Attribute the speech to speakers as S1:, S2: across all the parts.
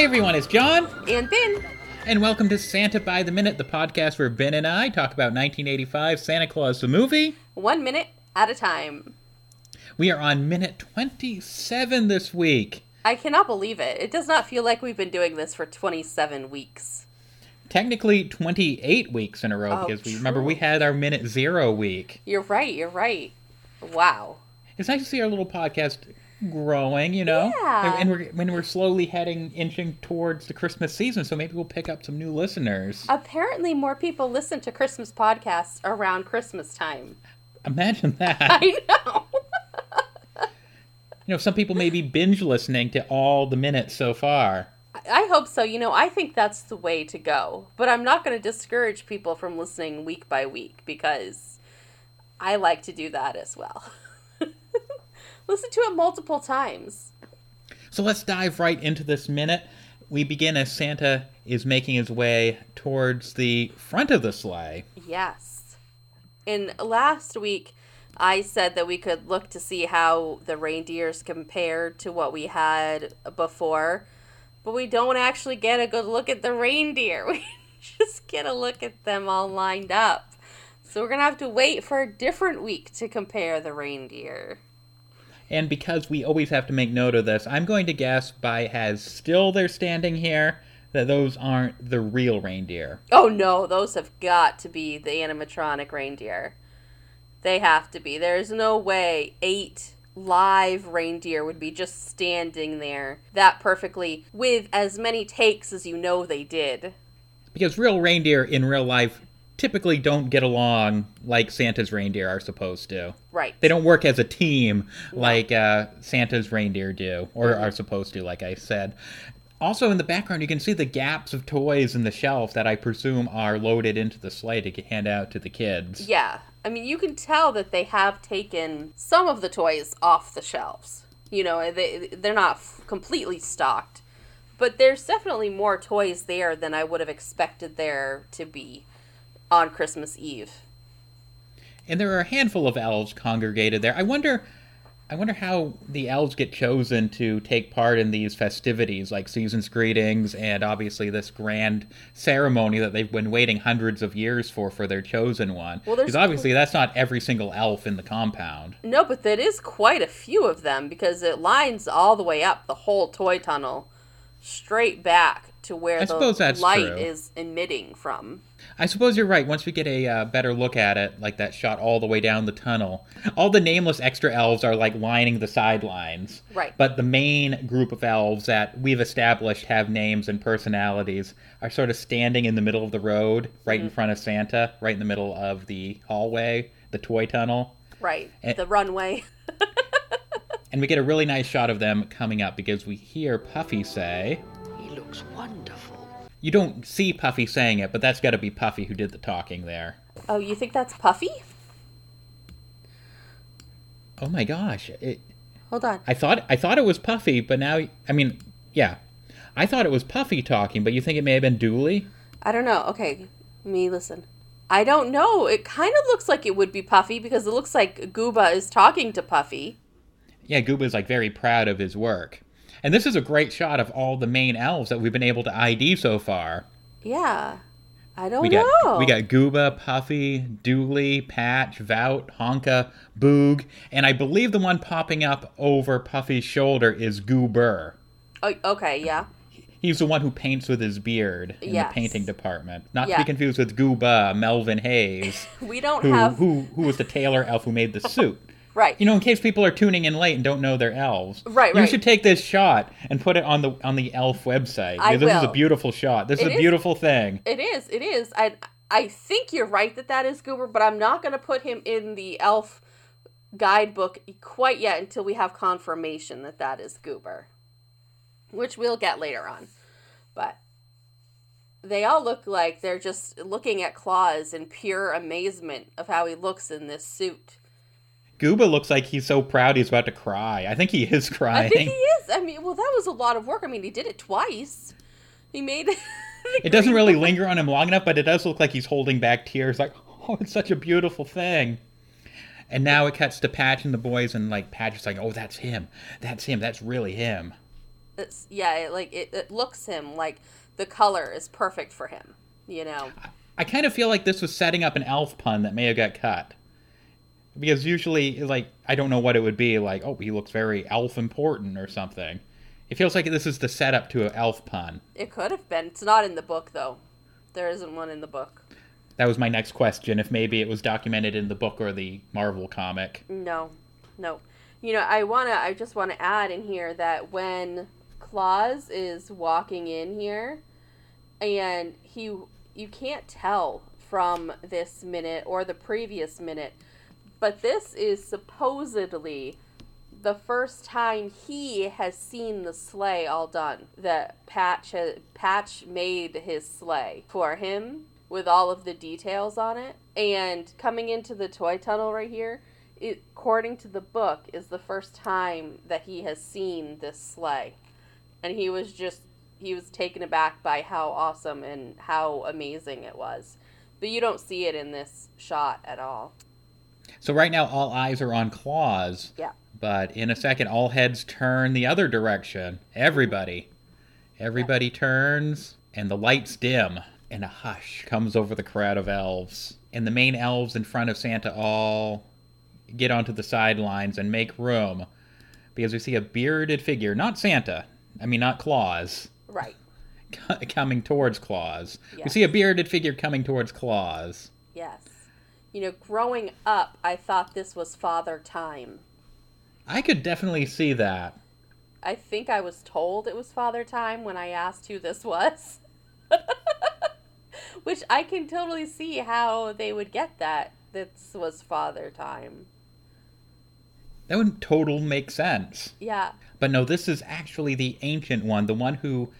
S1: Hi, everyone. It's John,
S2: And Ben,
S1: and welcome to Santa by the Minute, the podcast where Ben and I talk about 1985 Santa Claus the movie.
S2: one minute at a time.
S1: We are on minute 27 this week.
S2: I cannot believe it. It does not feel like we've been doing this for 27 weeks.
S1: Technically, 28 weeks in a row
S2: Oh,
S1: because we remember we had our minute zero week.
S2: You're right, you're right. Wow.
S1: It's nice to see our little podcast growing, you know?
S2: Yeah.
S1: And, we're, when we're slowly heading, inching towards the Christmas season, so maybe we'll pick up some new listeners.
S2: Apparently, more people listen to Christmas podcasts around Christmas time.
S1: Imagine that.
S2: I know.
S1: You know, some people may be binge listening to all the minutes so far.
S2: I hope so. You know, I think that's the way to go. But I'm not going to discourage people from listening week by week because I like to do that as well. Listen to it multiple times.
S1: So let's dive right into this minute. We begin as Santa is making his way towards the front of the sleigh.
S2: Yes. In last week, I said that we could look to see how the reindeers compared to what we had before, but we don't actually get a good look at the reindeer. We just get a look at them all lined up. So we're going to have to wait for a different week to compare the reindeer.
S1: And because we always have to make note of this, I'm going to guess by as still they're standing here that those aren't the real reindeer.
S2: Oh no, those have got to be the animatronic reindeer. They have to be. There's no way eight live reindeer would be just standing there that perfectly with as many takes as you know they did.
S1: Because real reindeer in real life typically don't get along like Santa's reindeer are supposed to.
S2: Right.
S1: They don't work as a team like uh, Santa's reindeer do, or are supposed to, like I said. Also, in the background, you can see the gaps of toys in the shelf that I presume are loaded into the sleigh to hand out to the kids.
S2: Yeah. I mean, you can tell that they have taken some of the toys off the shelves. You know, they they're not f- completely stocked, but there's definitely more toys there than I would have expected there to be on Christmas Eve.
S1: And there are a handful of elves congregated there. I wonder. I wonder how the elves get chosen to take part in these festivities, like season's greetings and obviously this grand ceremony that they've been waiting hundreds of years for for their chosen one.
S2: Well,
S1: Because obviously that's not every single elf in the compound.
S2: No, but there is quite a few of them because it lines all the way up the whole toy tunnel, straight back to where
S1: I
S2: the light
S1: true.
S2: is emitting from.
S1: I suppose you're right. Once we get a uh, better look at it, like that shot all the way down the tunnel, all the nameless extra elves are like lining the sidelines.
S2: Right.
S1: But the main group of elves that we've established have names and personalities are sort of standing in the middle of the road, right
S2: Mm-hmm.
S1: in front of Santa, right in the middle of the hallway, the toy tunnel.
S2: Right,
S1: Eh.
S2: the runway.
S1: And we get a really nice shot of them coming up because we hear Puffy say,
S3: looks wonderful.
S1: You don't see Puffy saying it, but that's got to be Puffy who did the talking there.
S2: Oh, you think that's Puffy?
S1: Oh my gosh. It,
S2: Hold on.
S1: I thought I thought it was Puffy, but now I mean, yeah, I thought it was Puffy talking, but you think it may have been Dooley?
S2: I don't know. Okay, me listen. I don't know. It kind of looks like it would be Puffy because it looks like Gooba is talking to Puffy.
S1: Yeah, Gooba's like very proud of his work, and this is a great shot of all the main elves that we've been able to ID so far.
S2: Yeah. I don't
S1: We got
S2: know.
S1: we got Gooba, Puffy, Dooley, Patch, Vout, Honka, Boog, and I believe the one popping up over Puffy's shoulder is Goober.
S2: Oh, okay, yeah.
S1: He's the one who paints with his beard in
S2: Yes.
S1: the painting department. Not to be confused with Gooba, Melvin Hayes.
S2: We don't
S1: who
S2: have
S1: who who was the tailor elf who made the suit.
S2: Right.
S1: You know, in case people are tuning in late and don't know their elves,
S2: Right,
S1: You
S2: right.
S1: should take this shot and put it on the on the elf website.
S2: I
S1: this is a beautiful shot. This is
S2: It
S1: a
S2: is-
S1: beautiful thing.
S2: It is. It is. I I think you're right that that is Goober, but I'm not going to put him in the elf guidebook quite yet until we have confirmation that that is Goober, which we'll get later on. But they all look like they're just looking at Claus in pure amazement of how he looks in this suit.
S1: Gooba looks like he's so proud he's about to cry. I think he is crying.
S2: I think he is. I mean, well, that was a lot of work. I mean, he did it twice. He made
S1: It doesn't really linger on him long enough, but it does look like he's holding back tears. Like, oh, it's such a beautiful thing. And now it cuts to Patch and the boys, and like Patch is like, "Oh, that's him. That's him. That's really him."
S2: It's yeah, it, like it, it looks him like the color is perfect for him. You know.
S1: I kind of feel like this was setting up an elf pun that may have got cut. Because usually, like, I don't know what it would be. Like, oh, he looks very elf important or something. It feels like this is the setup to an elf pun.
S2: It could have been. It's not in the book though. There isn't one in the book.
S1: That was my next question. If maybe it was documented in the book or the Marvel comic.
S2: No, no. You know, I wanna. I just want to add in here that when Claus is walking in here, and he, you can't tell from this minute or the previous minute, but this is supposedly the first time he has seen the sleigh all done. That Patch Patch made his sleigh for him with all of the details on it. And coming into the toy tunnel right here, it, according to the book, is the first time that he has seen this sleigh. And he was just he was taken aback by how awesome and how amazing it was. But you don't see it in this shot at all.
S1: So right now, all eyes are on Claus.
S2: Yeah.
S1: But in a second, all heads turn the other direction. Everybody. Everybody turns, and the lights dim, and a hush comes over the crowd of elves. And the main elves in front of Santa all get onto the sidelines and make room because we see a bearded figure, not Santa, I mean, not Claus,
S2: Right.
S1: coming towards Claus. We see a bearded figure coming towards Claus.
S2: Yes. You know, growing up, I thought this was Father Time.
S1: I could definitely see that.
S2: I think I was told it was Father Time when I asked who this was. Which I can totally see how they would get that. This was Father Time.
S1: That would total make sense.
S2: Yeah.
S1: But no, this is actually the ancient one, the one who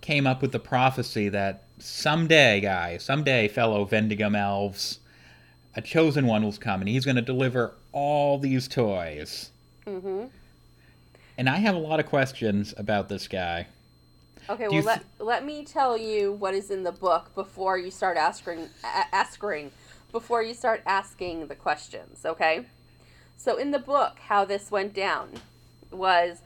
S1: came up with the prophecy that someday, guys, someday, fellow Vendequm elves, a chosen one will come and he's going to deliver all these toys.
S2: Mm-hmm.
S1: And I have a lot of questions about this guy.
S2: Okay,
S1: Do
S2: well,
S1: you
S2: let, let me tell you what is in the book before you start asking, a- asking, before you start asking the questions, okay? So, in the book, how this went down was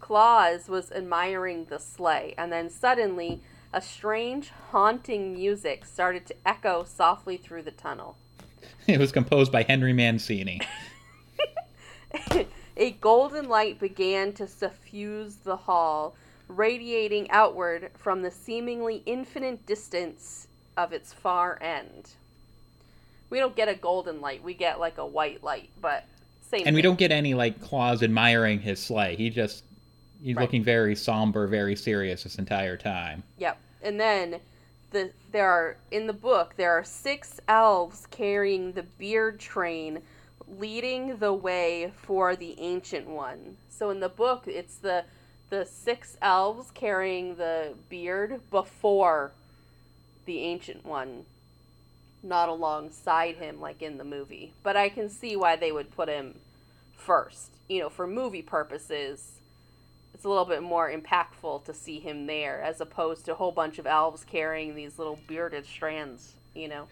S2: Claus was admiring the sleigh, and then suddenly a strange, haunting music started to echo softly through the tunnel.
S1: It was composed by Henry Mancini.
S2: a golden light began to suffuse the hall, radiating outward from the seemingly infinite distance of its far end. We don't get a golden light, we get like a white light, but same
S1: And we don't get any like Claus admiring his sleigh. He just he's
S2: Right.
S1: looking very somber, very serious this entire time.
S2: Yep. And then the there are in the book there are six elves carrying the beard train leading the way for the ancient one. So in the book it's the the six elves carrying the beard before the ancient one not alongside him like in the movie. But I can see why they would put him first. You know, for movie purposes, it's a little bit more impactful to see him there as opposed to a whole bunch of elves carrying these little bearded strands, you know.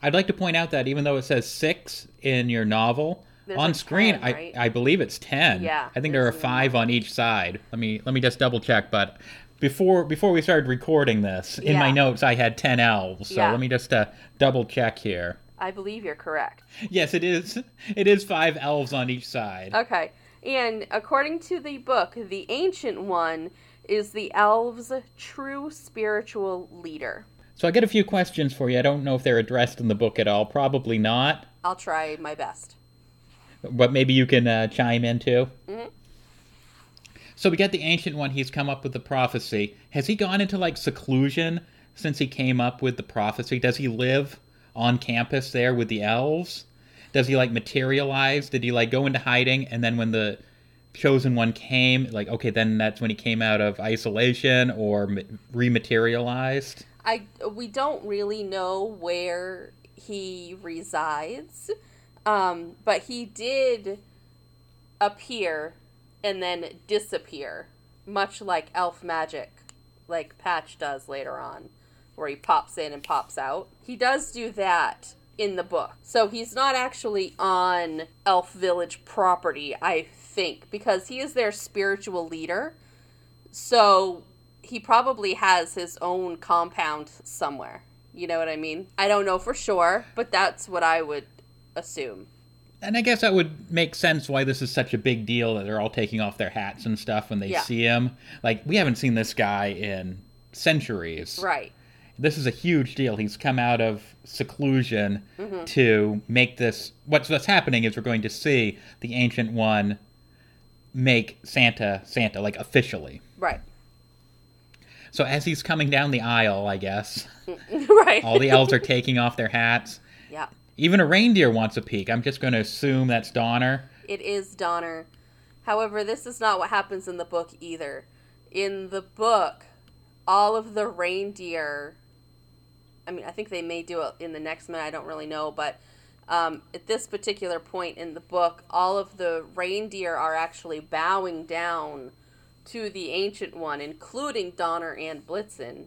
S1: I'd like to point out that even though it says six in your novel,
S2: There's
S1: on screen
S2: 10,
S1: I,
S2: right?
S1: I believe it's ten.
S2: Yeah,
S1: I think there are five on each side. Let me let me just double check. But before before we started recording this, in my notes I had ten elves. So
S2: Yeah.
S1: let me just uh, double check here.
S2: I believe you're correct.
S1: Yes, it is. It is five elves on each side.
S2: Okay. And according to the book, the ancient one is the elves' true spiritual leader.
S1: So I get a few questions for you. I don't know if they're addressed in the book at all. Probably not.
S2: I'll try my best.
S1: But maybe you can uh, chime in too.
S2: Mhm.
S1: So we get the ancient one. He's come up with the prophecy. Has he gone into like seclusion since he came up with the prophecy? Does he live on campus there with the elves? Does he like materialize? Did he like go into hiding and then when the chosen one came, like okay, then that's when he came out of isolation or rematerialized?
S2: I we don't really know where he resides, um, but he did appear and then disappear, much like elf magic, like Patch does later on, where he pops in and pops out. He does do that in the book, so he's not actually on Elf Village property, I think, because he is their spiritual leader. So he probably has his own compound somewhere. You know what I mean? I don't know for sure, but that's what I would assume.
S1: And I guess that would make sense why this is such a big deal that they're all taking off their hats and stuff when they
S2: Yeah.
S1: see him. Like, we haven't seen this guy in centuries.
S2: Right.
S1: This is a huge deal. He's come out of seclusion
S2: Mm-hmm.
S1: to make this. What's what's happening is we're going to see the ancient one make Santa Santa like officially.
S2: Right.
S1: So as he's coming down the aisle, I guess
S2: right.
S1: all the elves are taking off their hats.
S2: yeah.
S1: Even a reindeer wants a peek. I'm just going to assume that's Donner.
S2: It is Donner. However, this is not what happens in the book either. In the book, all of the reindeer. I mean, I think they may do it in the next minute. I don't really know, but um, at this particular point in the book, all of the reindeer are actually bowing down to the ancient one, including Donner and Blitzen,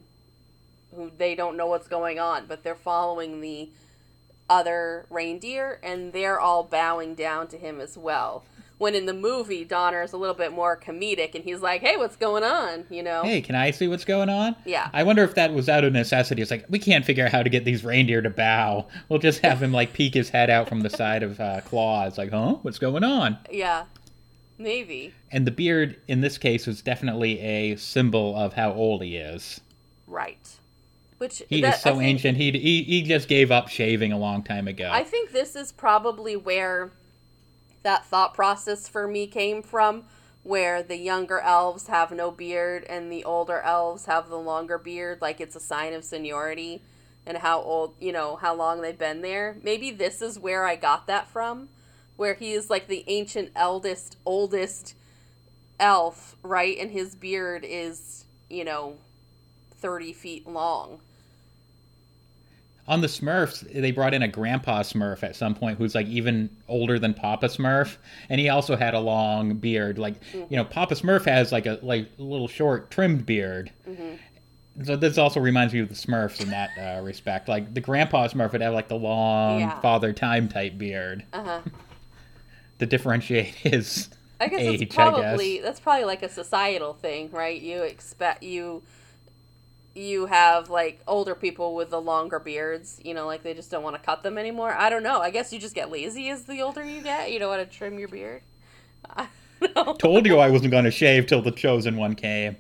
S2: who they don't know what's going on, but they're following the other reindeer, and they're all bowing down to him as well. When in the movie, Donner is a little bit more comedic, and he's like, "Hey, what's going on?" You know?
S1: Hey, can I see what's going on?
S2: Yeah.
S1: I wonder if that was out of necessity. It's like we can't figure out how to get these reindeer to bow. We'll just have him like peek his head out from the side of uh, Claus. Like, huh? What's going on?
S2: Yeah, maybe.
S1: And the beard in this case was definitely a symbol of how old he is.
S2: Right. Which
S1: He
S2: that-
S1: is so
S2: think-
S1: ancient. He, he he just gave up shaving a long time ago.
S2: I think this is probably where that thought process for me came from, where the younger elves have no beard and the older elves have the longer beard, like it's a sign of seniority and how old, you know, how long they've been there. Maybe this is where I got that from, where he is like the ancient eldest, oldest elf, right? And his beard is, you know, 30 feet long.
S1: On the Smurfs, they brought in a Grandpa Smurf at some point who's like even older than Papa Smurf, and he also had a long beard. Like you know, Papa Smurf has like a like little short trimmed beard. So this also reminds me of the Smurfs in that uh, respect. Like the Grandpa Smurf would have like the long
S2: Yeah.
S1: Father Time type beard
S2: Uh huh.
S1: to differentiate his
S2: I guess
S1: age.
S2: it's
S1: I
S2: probably
S1: guess.
S2: that's probably like a societal thing, right? You expect you you have like older people with the longer beards, you know, like they just don't want to cut them anymore. I don't know. I guess you just get lazy as the older you get. You don't want to trim your beard. I.
S1: Told you I wasn't going to shave till the chosen one came.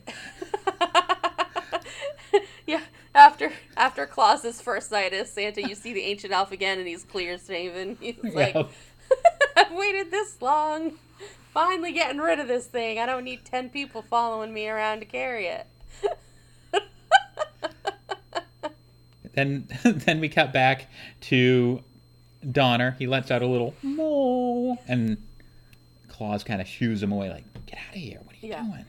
S2: yeah. After after Claus's first night as Santa, you see the ancient elf again, and he's clear shaven. He's like,
S1: Yeah.
S2: I've waited this long. Finally getting rid of this thing. I don't need ten people following me around to carry it.
S1: Then then we cut back to Donner. He lets out a little moo, and Claus kind of shoos him away, like, "Get out of here! What are you
S2: Yeah.
S1: doing?"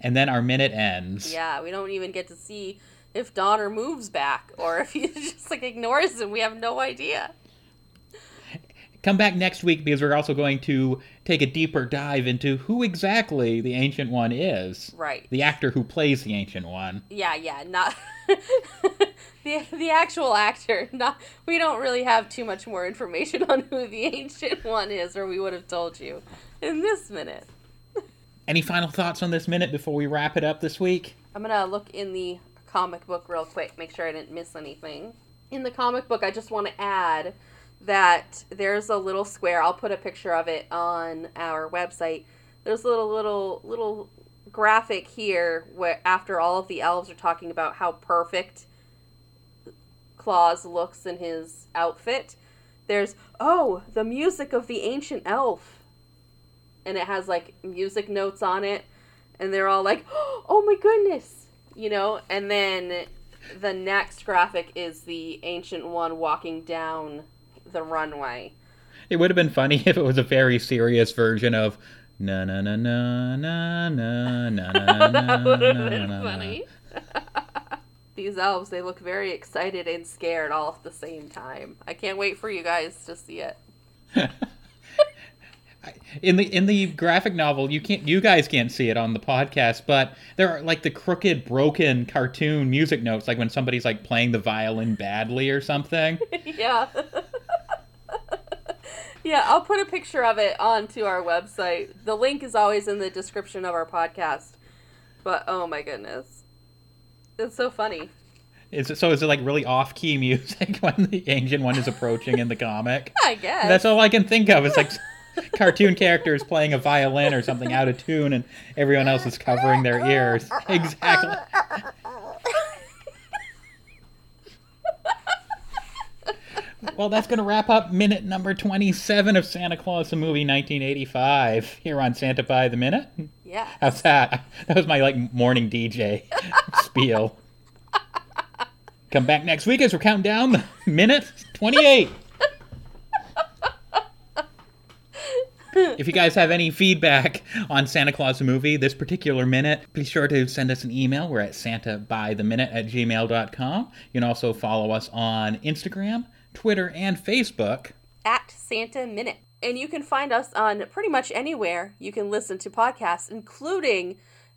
S1: And then our minute ends.
S2: Yeah, we don't even get to see if Donner moves back or if he just like ignores him. We have no idea.
S1: Come back next week because we're also going to take a deeper dive into who exactly the Ancient One is.
S2: Right.
S1: The actor who plays the Ancient One.
S2: Yeah, yeah, not the the actual actor. Not we don't really have too much more information on who the ancient one is, or we would have told you in this minute.
S1: Any final thoughts on this minute before we wrap it up this week?
S2: I'm gonna look in the comic book real quick, make sure I didn't miss anything. In the comic book, I just want to add that there's a little square. I'll put a picture of it on our website. There's a little little little graphic here where after all of the elves are talking about how perfect Claus looks in his outfit. There's oh the music of the ancient elf, and it has like music notes on it and they're all like, "Oh my goodness," you know. And then the next graphic is the ancient one walking down the runway.
S1: It would have been funny if it was a very serious version of na na na na na na na na na
S2: that would have
S1: na,
S2: been
S1: na, na.
S2: funny. These elves, they look very excited and scared all at the same time. I can't wait for you guys to see it.
S1: in the in the graphic novel you can't you guys can't see it on the podcast but there are like the crooked broken cartoon music notes like when somebody's like playing the violin badly or something
S2: yeah. yeah, I'll put a picture of it onto our website. The link is always in the description of our podcast. But oh my goodness. It's so funny.
S1: Is it, so is it like really off-key music when the ancient one is approaching in the comic?
S2: I guess.
S1: That's all I can think of. It's like cartoon characters playing a violin or something out of tune, and everyone else is covering their ears. Exactly. Well, that's going to wrap up minute number 27 of Santa Claus the Movie 1985 here on Santa by the Minute.
S2: Yeah.
S1: How's that? That was my like morning DJ Come back next week as we're counting down the minute 28. if you guys have any feedback on Santa Claus movie, this particular minute, be sure to send us an email. We're at santabytheminute at gmail.com. You can also follow us on Instagram, Twitter, and Facebook.
S2: At Santa Minute. And you can find us on pretty much anywhere you can listen to podcasts, including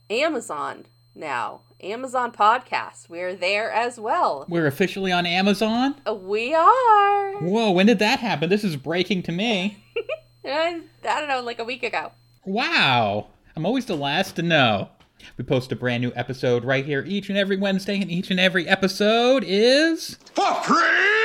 S2: Amazon now. Amazon Podcasts. We're there as well.
S1: We're officially on Amazon.
S2: Uh, We are.
S1: Whoa, when did that happen? This is breaking to me.
S2: I don't know, like a week ago.
S1: Wow. I'm always the last to know. We post a brand new episode right here each and every Wednesday, and each and every episode is.
S4: For free!